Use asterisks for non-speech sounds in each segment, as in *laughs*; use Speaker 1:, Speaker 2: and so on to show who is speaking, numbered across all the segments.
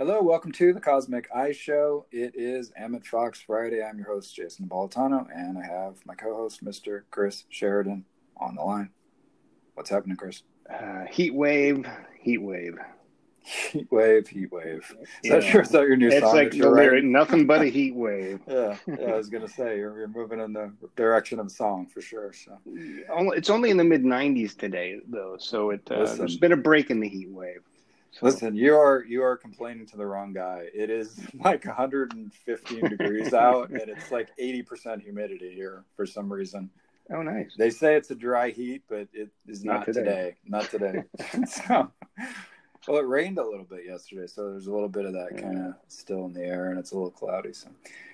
Speaker 1: Hello, welcome to the Cosmic Eye Show. It is Emmett Fox Friday. I'm your host, Jason Napolitano, and I have my co host, Mr. Chris Sheridan, on the line. What's happening, Chris?
Speaker 2: Uh, heat wave, heat wave.
Speaker 1: Heat wave, heat wave. Is that, sure, is that your new
Speaker 2: it's
Speaker 1: song?
Speaker 2: like the lyric, nothing but a heat wave. *laughs*
Speaker 1: Yeah, yeah, I was gonna say you're, you're moving in the direction of the song for sure. So
Speaker 2: It's only in the mid 90s today, though, so it, uh, there's been a break in the heat wave.
Speaker 1: Listen, you are you are complaining to the wrong guy. It is *laughs* like 115 degrees out, and it's like 80 percent humidity here for some reason.
Speaker 2: oh, nice.
Speaker 1: They say it's a dry heat, but it is not,
Speaker 2: Not
Speaker 1: today.
Speaker 2: today.
Speaker 1: Not today. *laughs* *laughs* so, well, it rained a little bit yesterday, so there's a little bit of that
Speaker 2: Yeah.
Speaker 1: kind of still in the air, and it's a little cloudy. So,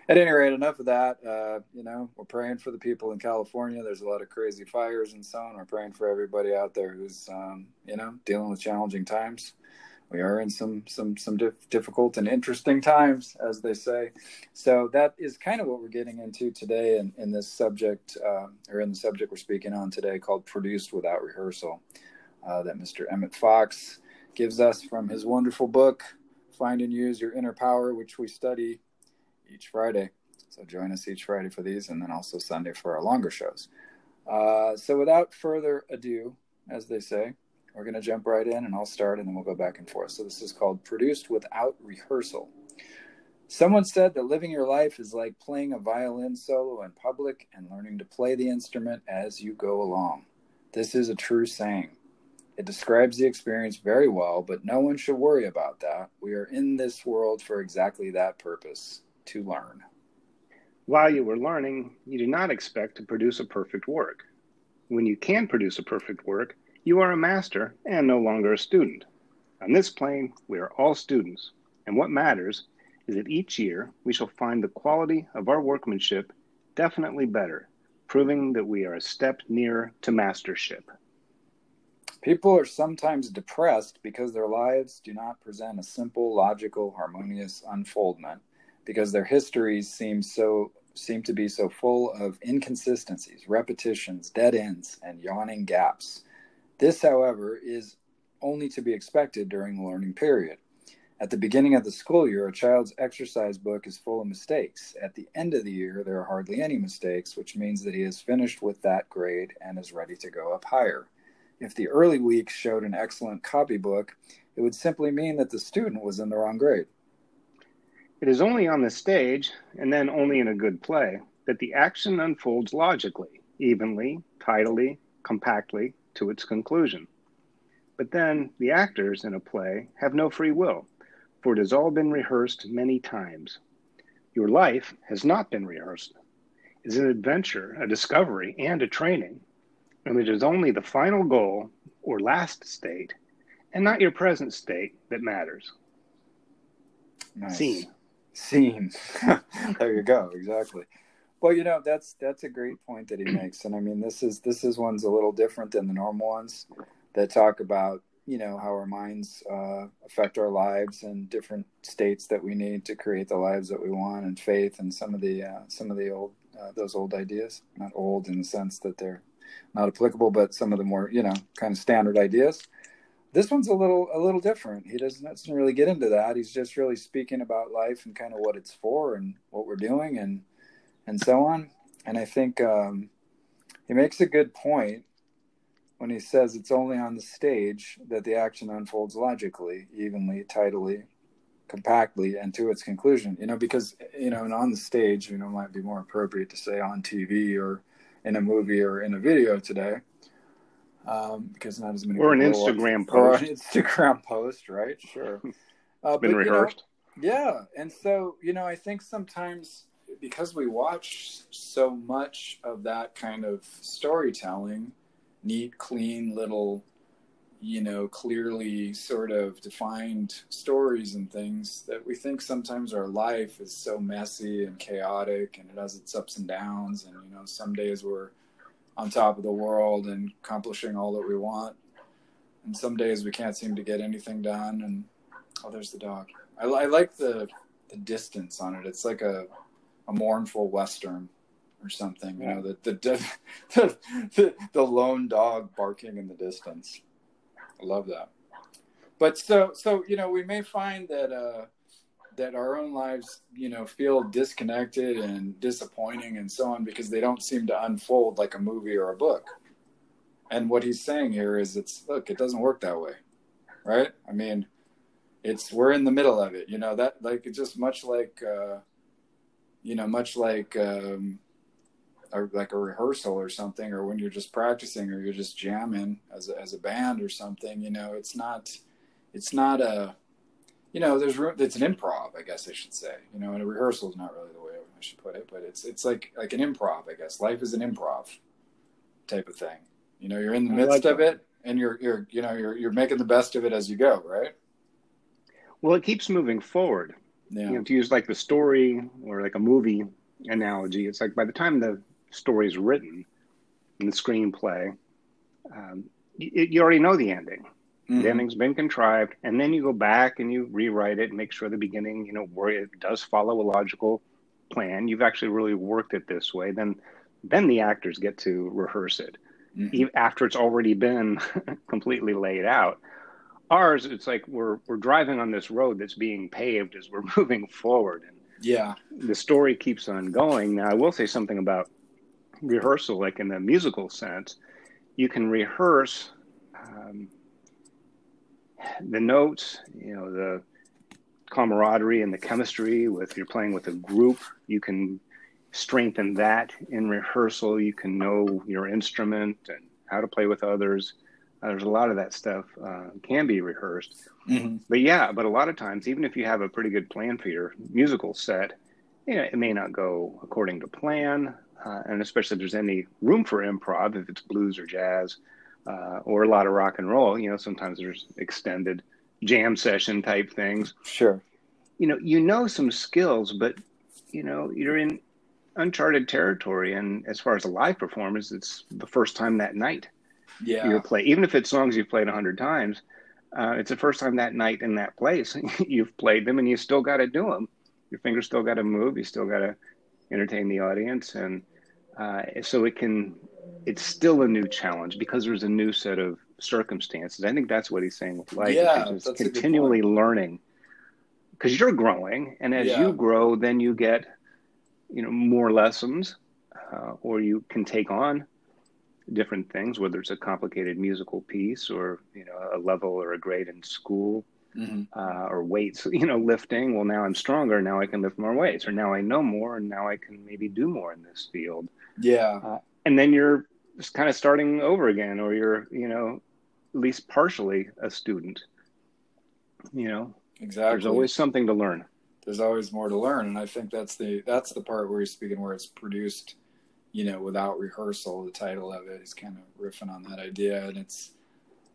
Speaker 1: at any rate, enough of that. Uh, you know, we're praying for the people in California. There's a lot of crazy fires and so on. We're praying for everybody out there who's, um, you know, dealing with challenging times. We are in some some some dif- difficult and interesting times, as they say. So that is kind of what we're getting into today in, in this subject, uh, or in the subject we're speaking on today, called "Produced Without Rehearsal," uh, that Mr. Emmett Fox gives us from his wonderful book, "Find and Use Your Inner Power," which we study each Friday. So join us each Friday for these, and then also Sunday for our longer shows. Uh, so without further ado, as they say, we're going to jump right in, and I'll start, and then we'll go back and forth. So this is called "Produced Without Rehearsal." Someone said that living your life is like playing a violin solo in public and learning to play the instrument as you go along. This is a true saying. It describes the experience very well, but no one should worry about that. We are in this world for exactly that purpose to learn.
Speaker 2: While you were learning, you do not expect to produce a perfect work. When you can produce a perfect work, you are a master and no longer a student. On this plane, we are all students, and what matters is that each year we shall find the quality of our workmanship definitely better, proving that we are a step nearer to mastership.
Speaker 1: People are sometimes depressed because their lives do not present a simple, logical, harmonious unfoldment because their histories seem so seem to be so full of inconsistencies, repetitions, dead ends, and yawning gaps. This, however, is only to be expected during the learning period. At the beginning of the school year, a child's exercise book is full of mistakes. At the end of the year, there are hardly any mistakes, which means that he has finished with that grade and is ready to go up higher. If the early weeks showed an excellent copybook, it would simply mean that the student was in the wrong grade.
Speaker 2: It is only on the stage, and then only in a good play, that the action unfolds logically, evenly, tidily, compactly to its conclusion. But then the actors in a play have no free will, for it has all been rehearsed many times. Your life has not been rehearsed. It is an adventure, a discovery, and a training. And it is only the final goal or last state, and not your present state, that matters.
Speaker 1: Nice.
Speaker 2: Scene.
Speaker 1: Scene. *laughs* there you go. Exactly. Well, you know that's that's a great point that he makes, and I mean this is this is one's a little different than the normal ones that talk about you know how our minds uh, affect our lives and different states that we need to create the lives that we want, and faith, and some of the uh, some of the old uh, those old ideas, not old in the sense that they're not applicable, but some of the more you know kind of standard ideas. This one's a little a little different. He doesn't doesn't really get into that. He's just really speaking about life and kind of what it's for and what we're doing and and so on. And I think um, he makes a good point when he says it's only on the stage that the action unfolds logically, evenly, tidily, compactly, and to its conclusion. You know, because you know, and on the stage, you know, might be more appropriate to say on TV or in a movie or in a video today. Um, because not as many
Speaker 2: Or an Instagram *laughs* post.
Speaker 1: an Instagram post, right? Sure. *laughs* Uh,
Speaker 2: Been
Speaker 1: but, you know,
Speaker 2: rehearsed.
Speaker 1: yeah, and so you know, I think sometimes because we watch so much of that kind of storytelling, neat, clean little, you know, clearly sort of defined stories and things that we think sometimes our life is so messy and chaotic and it has its ups and downs and you know, some days we're on top of the world and accomplishing all that we want. And some days we can't seem to get anything done and oh there's the dog. I, I like the the distance on it. It's like a a mournful western or something. You know, the the *laughs* the, the, the lone dog barking in the distance. I love that. but so so you know we may find that uh that our own lives you know feel disconnected and disappointing and so on because they don't seem to unfold like a movie or a book and what he's saying here is it's look it doesn't work that way right i mean it's we're in the middle of it you know that like it's just much like uh you know much like um or like a rehearsal or something or when you're just practicing or you're just jamming as a, as a band or something you know it's not it's not a you know there's room it's an improv i guess i should say you know and a rehearsal is not really the way i should put it but it's it's like like an improv i guess. Life is an improv type of thing. You know you're in the midst like of it and you're you're you know you're you're making the best of it as you go right?
Speaker 2: Well it keeps moving forward yeah. you know to use like the story or like a movie analogy it's like by the time the story is written in the screenplay um, you, you already know the ending Mm-hmm. The ending's been contrived, and then you go back and you rewrite it and make sure the beginning, you know, where it does follow a logical plan. You've actually really worked it this way. Then, then the actors get to rehearse it mm-hmm. after it's already been *laughs* completely laid out. Ours, it's like we're we're driving on this road that's being paved as we're *laughs* moving forward, and
Speaker 1: yeah,
Speaker 2: the story keeps on going. Now, I will say something about rehearsal, like in the musical sense. You can rehearse. Um, the notes, you know, the camaraderie and the chemistry with you're playing with a group, you can strengthen that in rehearsal. You can know your instrument and how to play with others. There's a lot of that stuff uh, can be rehearsed. Mm-hmm. But yeah, but a lot of times, even if you have a pretty good plan for your musical set, you know, it may not go according to plan. Uh, and especially if there's any room for improv, if it's blues or jazz, uh, or a lot of rock and roll. You know, sometimes there's extended jam session type things.
Speaker 1: Sure.
Speaker 2: You know, you know some skills, but you know you're in uncharted territory. And as far as a live performance, it's the first time that night.
Speaker 1: Yeah.
Speaker 2: You play, even if it's songs you've played a hundred times. Uh, it's the first time that night in that place *laughs* you've played them, and you still got to do them. Your fingers still got to move. You still got to entertain the audience, and uh, so it can it's still a new challenge because there's a new set of circumstances. I think that's what he's saying with life.
Speaker 1: Yeah,
Speaker 2: it's continually learning because you're growing, and as yeah. you grow, then you get you know more lessons, uh, or you can take on different things, whether it's a complicated musical piece or you know a level or a grade in school. Mm-hmm. Uh, or weights, *laughs* you know, lifting. Well, now I'm stronger. Now I can lift more weights, or now I know more, and now I can maybe do more in this field.
Speaker 1: Yeah. Uh,
Speaker 2: and then you're just kind of starting over again, or you're, you know, at least partially a student. You know,
Speaker 1: exactly.
Speaker 2: There's always something to learn.
Speaker 1: There's always more to learn, and I think that's the that's the part where you're speaking where it's produced, you know, without rehearsal. The title of it is kind of riffing on that idea, and it's,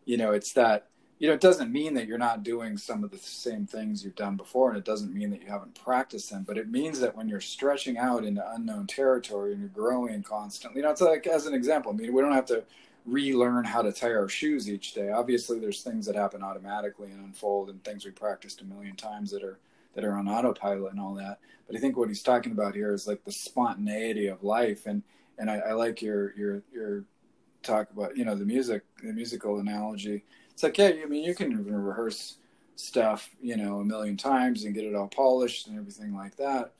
Speaker 1: you know, it's that you know, it doesn't mean that you're not doing some of the same things you've done before, and it doesn't mean that you haven't practiced them, but it means that when you're stretching out into unknown territory and you're growing constantly, you know, it's like, as an example, I mean, we don't have to relearn how to tie our shoes each day. Obviously, there's things that happen automatically and unfold, and things we practiced a million times that are that are on autopilot and all that. But I think what he's talking about here is like the spontaneity of life, and and I, I like your your your talk about you know the music the musical analogy it's like, yeah, I mean, you can rehearse stuff, you know, a million times and get it all polished and everything like that.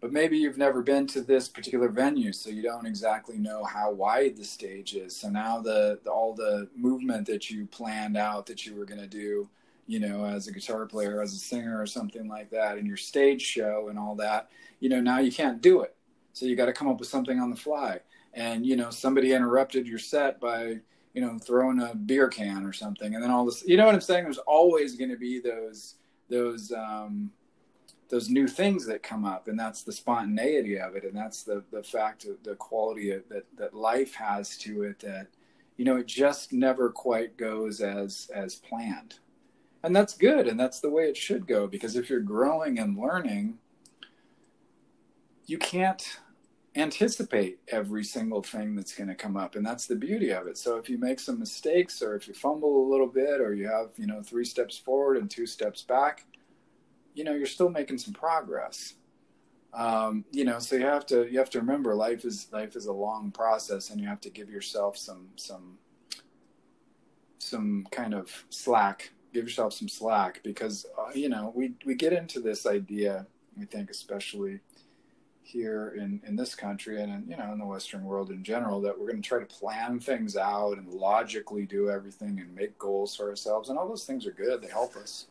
Speaker 1: But maybe you've never been to this particular venue, so you don't exactly know how wide the stage is. So now the, the all the movement that you planned out that you were going to do, you know, as a guitar player, as a singer, or something like that, in your stage show and all that, you know, now you can't do it. So you got to come up with something on the fly. And you know, somebody interrupted your set by you know, throwing a beer can or something, and then all this. You know what I'm saying? There's always going to be those those um, those new things that come up, and that's the spontaneity of it, and that's the the fact of the quality of, that that life has to it. That you know, it just never quite goes as as planned, and that's good, and that's the way it should go. Because if you're growing and learning, you can't anticipate every single thing that's going to come up and that's the beauty of it so if you make some mistakes or if you fumble a little bit or you have you know three steps forward and two steps back you know you're still making some progress um, you know so you have to you have to remember life is life is a long process and you have to give yourself some some some kind of slack give yourself some slack because uh, you know we we get into this idea. We think, especially here in in this country and in, you know in the Western world in general, that we're going to try to plan things out and logically do everything and make goals for ourselves, and all those things are good. They help us.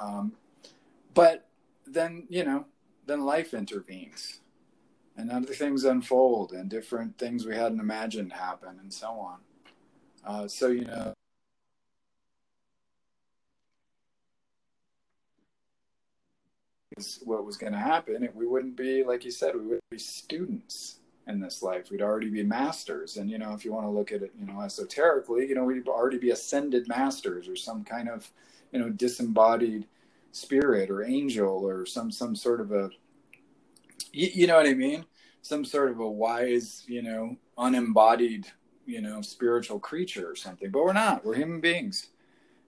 Speaker 1: Um, but then you know, then life intervenes, and other things unfold, and different things we hadn't imagined happen, and so on. Uh, so you know, is what was going to happen. We wouldn't be, like you said, we would be students in this life. We'd already be masters. And, you know, if you want to look at it, you know, esoterically, you know, we'd already be ascended masters or some kind of, you know, disembodied spirit or angel or some, some sort of a, you, you know what I mean? Some sort of a wise, you know, unembodied, you know, spiritual creature or something. But we're not. We're human beings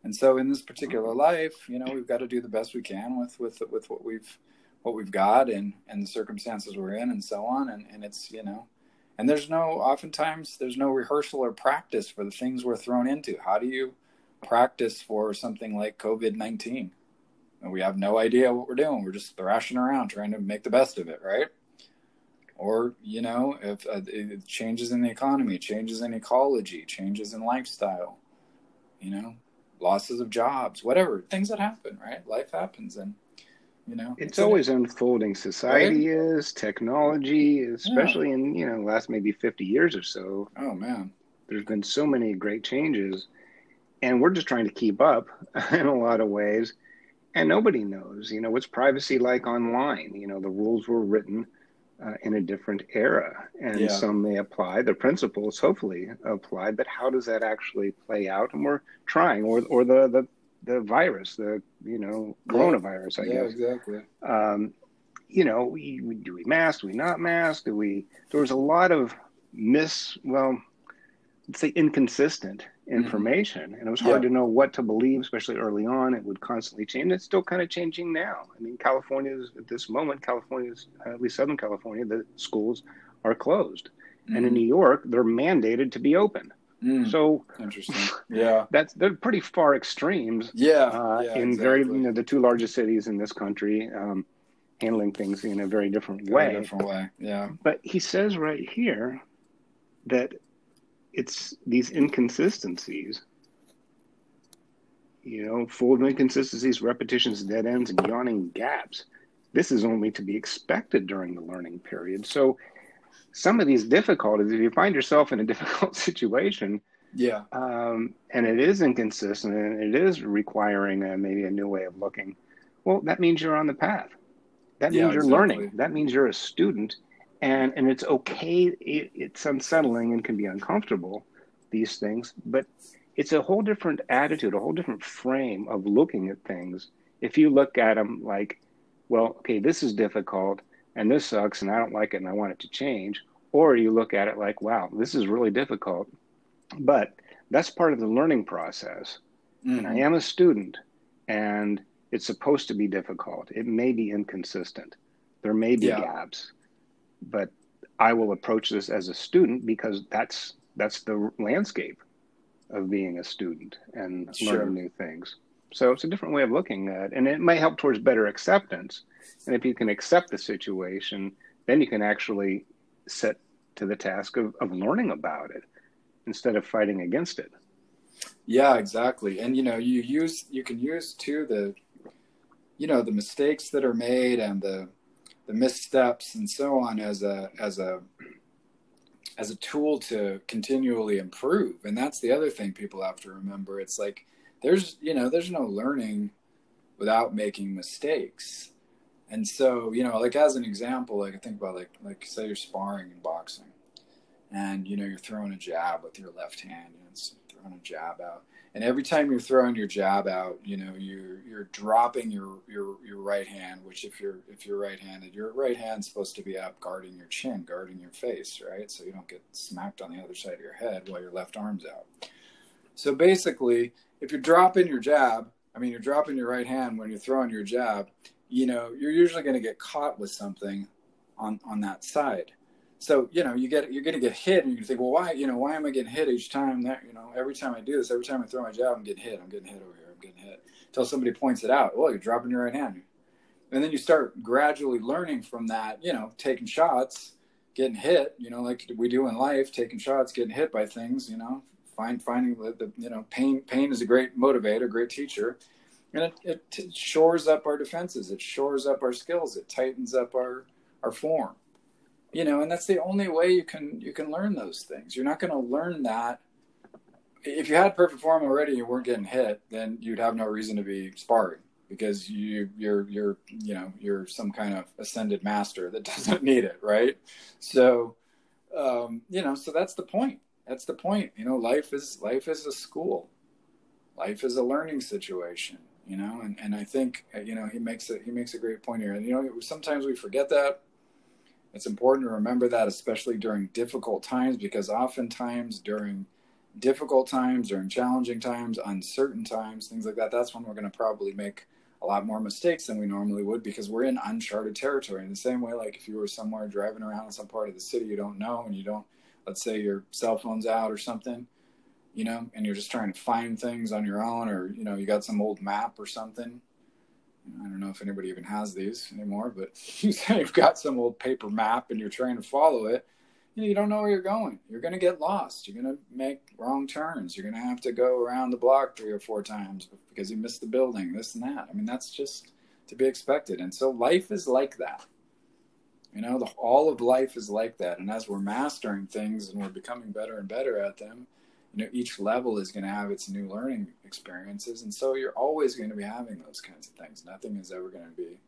Speaker 1: and so in this particular life you know we've got to do the best we can with with with what we've what we've got and and the circumstances we're in and so on. And and it's you know and there's no oftentimes there's no rehearsal or practice for the things we're thrown into. How do you practice for something like covid-19 and we have no idea what we're doing. We're just thrashing around trying to make the best of it right? Or you know if uh, it changes in the economy changes in ecology changes in lifestyle you know losses of jobs, whatever things that happen, right? Life happens, and you know,
Speaker 2: it's, it's always unfolding. Society right? is technology, especially yeah. in you know last maybe fifty years or so.
Speaker 1: Oh man,
Speaker 2: there's been so many great changes, and we're just trying to keep up *laughs* in a lot of ways. And nobody knows, you know, what's privacy like online? You know, the rules were written uh, in a different era, and yeah. some may apply. The principles hopefully apply, but how does that actually play out? And we're trying, or or the the the virus, the you know coronavirus, I
Speaker 1: yeah,
Speaker 2: guess.
Speaker 1: exactly.
Speaker 2: Um, you know, we, we do we mask? Do we not mask? Do we? There was a lot of miss. Well, let's say inconsistent. Information and it was hard yeah. to know what to believe especially early on. It would constantly change. It's still kind of changing now. I mean california is at this moment california's at least southern california the schools are closed. Mm-hmm. and in mm-hmm. new york they're mandated to be open. Mm. so
Speaker 1: interesting. Yeah. *laughs*
Speaker 2: that's they're pretty far extremes
Speaker 1: yeah,
Speaker 2: uh,
Speaker 1: yeah
Speaker 2: in
Speaker 1: exactly.
Speaker 2: very you know the two largest cities in this country um, handling things in a very different very way.
Speaker 1: different way. Yeah.
Speaker 2: But he says right here that it's these inconsistencies you know full of inconsistencies repetitions dead ends and yawning gaps. This is only to be expected during the learning period. So some of these difficulties if you find yourself in a *laughs* difficult situation
Speaker 1: yeah.
Speaker 2: um, and it is inconsistent and it is requiring a, maybe a new way of looking well that means you're on the path. That means yeah, you're exactly. learning. That means you're a student and and it's okay it, it's unsettling and can be uncomfortable these things but it's a whole different attitude a whole different frame of looking at things if you look at them like well okay this is difficult and this sucks and i don't like it and i want it to change or you look at it like wow this is really difficult but that's part of the learning process mm-hmm. and i mm-hmm. am a student and it's supposed to be difficult it may be inconsistent there may be yeah. gaps but I will approach this as a student because that's that's the landscape of being a student and sure. learning new things. So it's a different way of looking at it, and it may help towards better acceptance. And if you can accept the situation, then you can actually set to the task of, of learning about it instead of fighting against it.
Speaker 1: Yeah, exactly. And you know, you use you can use too the you know the mistakes that are made and the the missteps and so on as a as a as a tool to continually improve. And that's the other thing people have to remember. It's like there's you know there's no learning without making mistakes. And so you know like as an example like i think about like like say you're sparring in boxing and you know you're throwing a jab with your left hand and it's throwing a jab out and every time you're throwing your jab out you know you're you're dropping your your your right hand which if you're if you're right-handed your right hand's supposed to be up guarding your chin guarding your face right? So you don't get smacked on the other side of your head while your left arm's out. So basically if you're dropping your jab i mean you're dropping your right hand when you're throwing your jab you know you're usually going to get caught with something on on that side so you know you get you're going to get hit and you think well why you know why am i getting hit each time that you know every time i do this every time i throw my jab i'm getting hit i'm getting hit over here I'm getting hit until somebody points it out. Well, you're dropping your right hand, and then you start gradually learning from that. You know, taking shots, getting hit. You know, like we do in life, taking shots, getting hit by things. You know, find finding the, the you know pain. Pain is a great motivator, great teacher, and it, it, shores up our defenses. It shores up our skills. It tightens up our our form you know and that's the only way you can you can learn those things. You're not going to learn that. If you had perfect form already and you weren't getting hit then you'd have no reason to be sparring because you you're you're you know you're some kind of ascended master that *laughs* doesn't need it right? So um you know so that's the point. That's the point. You know life is life is a school. Life is a learning situation you know and and i think you know he makes a he makes a great point here. And you know sometimes we forget that it's important to remember that, especially during difficult times, because oftentimes during difficult times, during challenging times, uncertain times, things like that, that's when we're going to probably make a lot more mistakes than we normally would because we're in uncharted territory. In the same way, like if you were somewhere driving around in some part of the city you don't know and you don't, let's say your cell phone's out or something, you know, and you're just trying to find things on your own or, you know, you got some old map or something I don't know if anybody even has these anymore, but *laughs* you've got some old paper map and you're trying to follow it. You, don't know where you're going. You're going to get lost. You're going to make wrong turns. You're going to have to go around the block three or four times because you missed the building, this and that. I mean, that's just to be expected. And so life is like that. You know, the, all of life is like that. And as we're mastering things and we're becoming better and better at them, you know each level is going to have its new learning experiences and so you're always going to be having those kinds of things. Nothing is ever going to be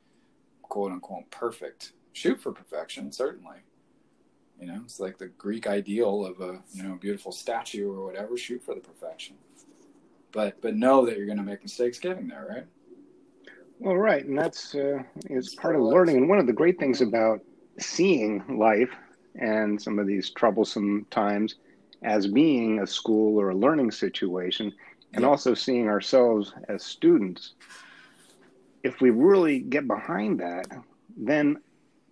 Speaker 1: quote unquote perfect. Shoot for perfection certainly. You know it's like the greek ideal of a you know beautiful statue or whatever shoot for the perfection. But but know that you're going to make mistakes getting there right?
Speaker 2: Well right and that's uh, is part of learning and one of the great things about seeing life and some of these troublesome times as being a school or a learning situation and also seeing ourselves as students. If we really get behind that then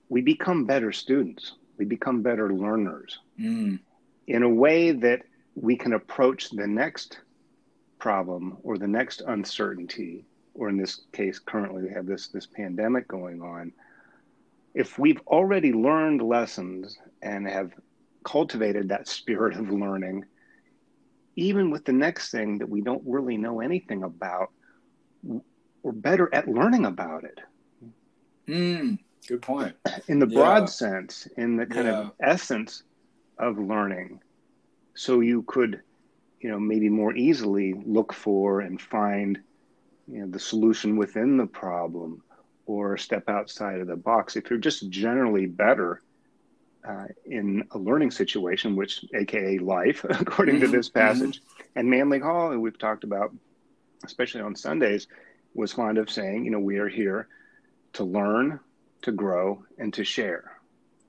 Speaker 2: we become better students. We become better learners mm. in a way that we can approach the next problem or the next uncertainty or in this case currently we have this this pandemic going on. If we've already learned lessons and have cultivated that spirit of learning, even with the next thing that we don't really know anything about, we're better at learning about it.
Speaker 1: Mm, good point.
Speaker 2: In the broad yeah. sense, in the kind yeah. of essence of learning. So you could, you know, maybe more easily look for and find, you know, the solution within the problem or step outside of the box. If you're just generally better uh, in a learning situation, which AKA life, *laughs* according to this mm-hmm. passage. Mm-hmm. And Manly Hall, who we've talked about, especially on Sundays, was fond of saying, you know, we are here to learn, to grow, and to share.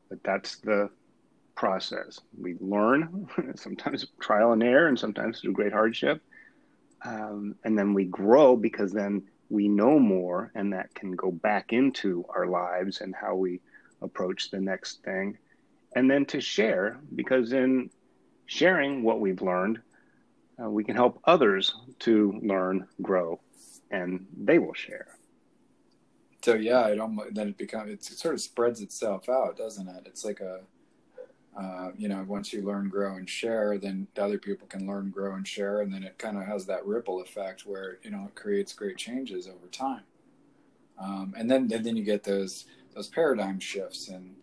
Speaker 2: But that's the process. We learn, *laughs* sometimes trial and error, and sometimes through great hardship. Um, and then we grow because then we know more, and that can go back into our lives and how we approach the next thing and then to share because in sharing what we've learned uh, we can help others to learn grow and they will share.
Speaker 1: So yeah it almost then it becomes it sort of spreads itself out doesn't it? It's like a uh, you know once you learn grow and share then other people can learn grow and share and then it kind of has that ripple effect where you know it creates great changes over time. Um, and then then you get those those paradigm shifts and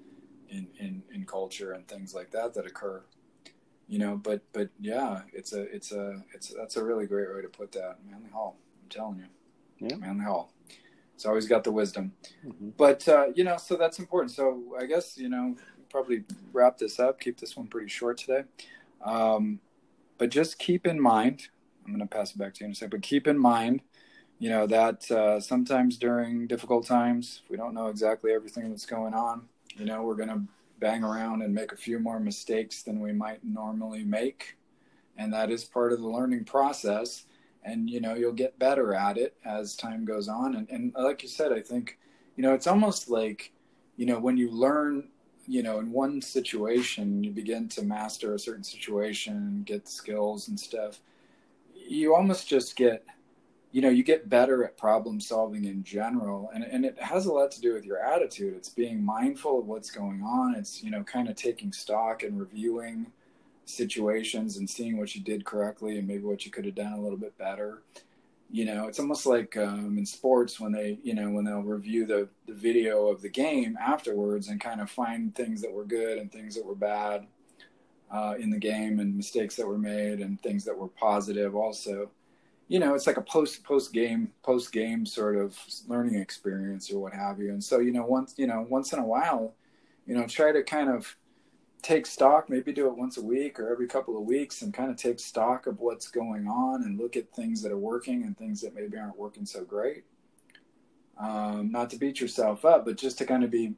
Speaker 1: in, in, in culture and things like that that occur. You know but but yeah it's a it's a it's that's a really great way to put that. Manly hall i'm telling you. Yeah. Manly hall. It's always got the wisdom. Mm-hmm. but uh, you know so that's important. So i guess you know probably wrap this up keep this one pretty short today. Um, but just keep in mind i'm going to pass it back to you in a second but keep in mind you know that uh, sometimes during difficult times we don't know exactly everything that's going on you know, we're going to bang around and make a few more mistakes than we might normally make. And that is part of the learning process. And, you know, you'll get better at it as time goes on. And, and like you said, I think, you know, it's almost like, you know, when you learn, you know, in one situation, you begin to master a certain situation, get skills and stuff, you almost just get you know you get better at problem solving in general and, and it has a lot to do with your attitude. It's being mindful of what's going on. It's you know kind of taking stock and reviewing situations and seeing what you did correctly and maybe what you could have done a little bit better. You know it's almost like um, in sports when they you know when they'll review the, the video of the game afterwards and kind of find things that were good and things that were bad uh, in the game and mistakes that were made and things that were positive also you know, it's like a post post game post game sort of learning experience or what have you. And so, you know, once you know, once in a while, you know, try to kind of take stock, maybe do it once a week or every couple of weeks and kind of take stock of what's going on and look at things that are working and things that maybe aren't working so great. Um, not to beat yourself up, but just to kind of be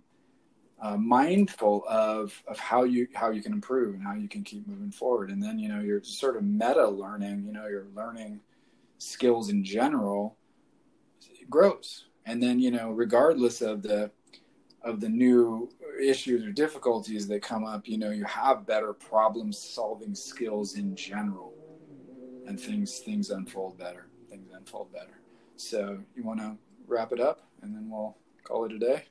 Speaker 1: uh, mindful of of how you how you can improve and how you can keep moving forward. And then you know you're sort of meta learning. You know you're learning skills in general grows. And then you know regardless of the of the new issues or difficulties that come up you know you have better problem solving skills in general and things things unfold better things unfold better. So you want to wrap it up and then we'll call it a day?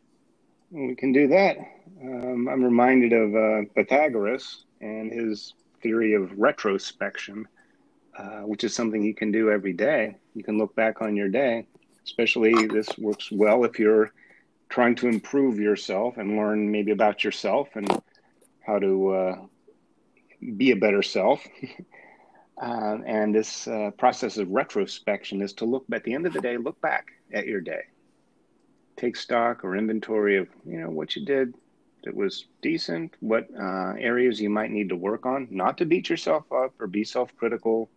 Speaker 2: We can do that. Um, i'm reminded of uh, pythagoras and his theory of retrospection uh, which is something you can do every day. You can look back on your day, especially this works well if you're trying to improve yourself and learn maybe about yourself and how to uh, be a better self. *laughs* uh, and this uh, process of retrospection is to look at the end of the day, look back at your day, take stock or inventory of you know what you did that was decent, what uh, areas you might need to work on, not to beat yourself up or be self-critical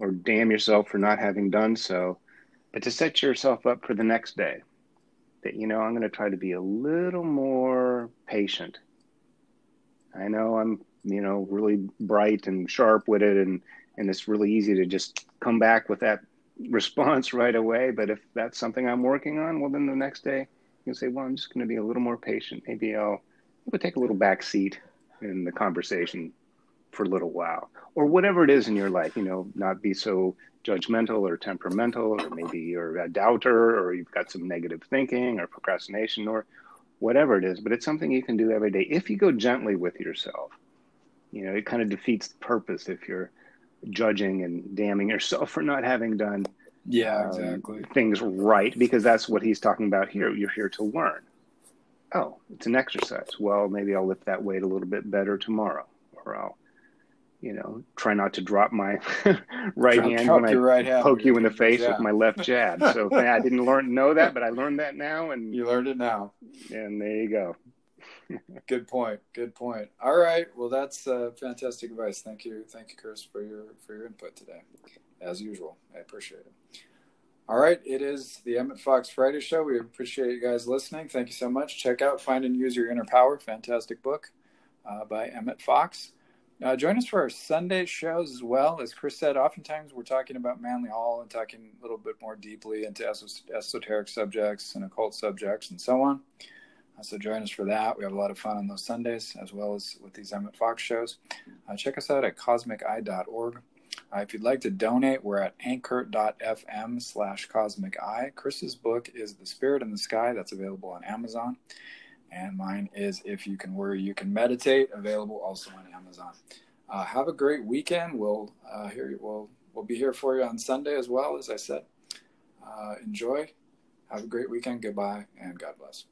Speaker 2: or damn yourself for not having done so, but to set yourself up for the next day. That, you know, I'm going to try to be a little more patient. I know I'm, you know, really bright and sharp with it, and, and it's really easy to just come back with that response *laughs* right away. But if that's something I'm working on, well, then the next day you can say, well, I'm just going to be a little more patient. Maybe I'll, I'll take a little back seat in the conversation for a little while or whatever it is in your life you know not be so judgmental or temperamental or maybe you're a doubter or you've got some negative thinking or procrastination or whatever it is but it's something you can do every day. If you go gently with yourself you know it kind of defeats the purpose if you're judging and damning yourself for not having done
Speaker 1: yeah um, exactly.
Speaker 2: things right because that's what he's talking about here. You're here to learn. Oh it's an exercise. Well maybe i'll lift that weight a little bit better tomorrow or i'll you know, try not to drop my *laughs* right hand when I right poke you in the face with my left jab. *laughs* So I didn't learn know that, but I learned that now, and
Speaker 1: you learned it now.
Speaker 2: And there you go. *laughs*
Speaker 1: Good point. Good point. All right. Well, that's uh, fantastic advice. Thank you. Thank you, Chris, for your for your input today, as usual. I appreciate it. All right, it is the Emmett Fox Friday Show. We appreciate you guys listening. Thank you so much. Check out Find and Use Your Inner Power, fantastic book uh, by Emmett Fox. Uh, join us for our Sunday shows as well. As Chris said, oftentimes we're talking about Manly Hall and talking a little bit more deeply into esoteric subjects and occult subjects and so on. Uh, so join us for that. We have a lot of fun on those Sundays as well as with these Emmett Fox shows. Uh, check us out at cosmiceye.org. Uh, if you'd like to donate, we're at anchor.fm slash cosmic. Chris's book is The Spirit in the Sky. That's available on Amazon and mine is If You Can Worry, You Can Meditate, available also on Amazon. Uh, have a great weekend. We'll uh, hear we'll we'll be here for you on Sunday as well, as I said. Uh, enjoy. Have a great weekend. Goodbye, and God bless.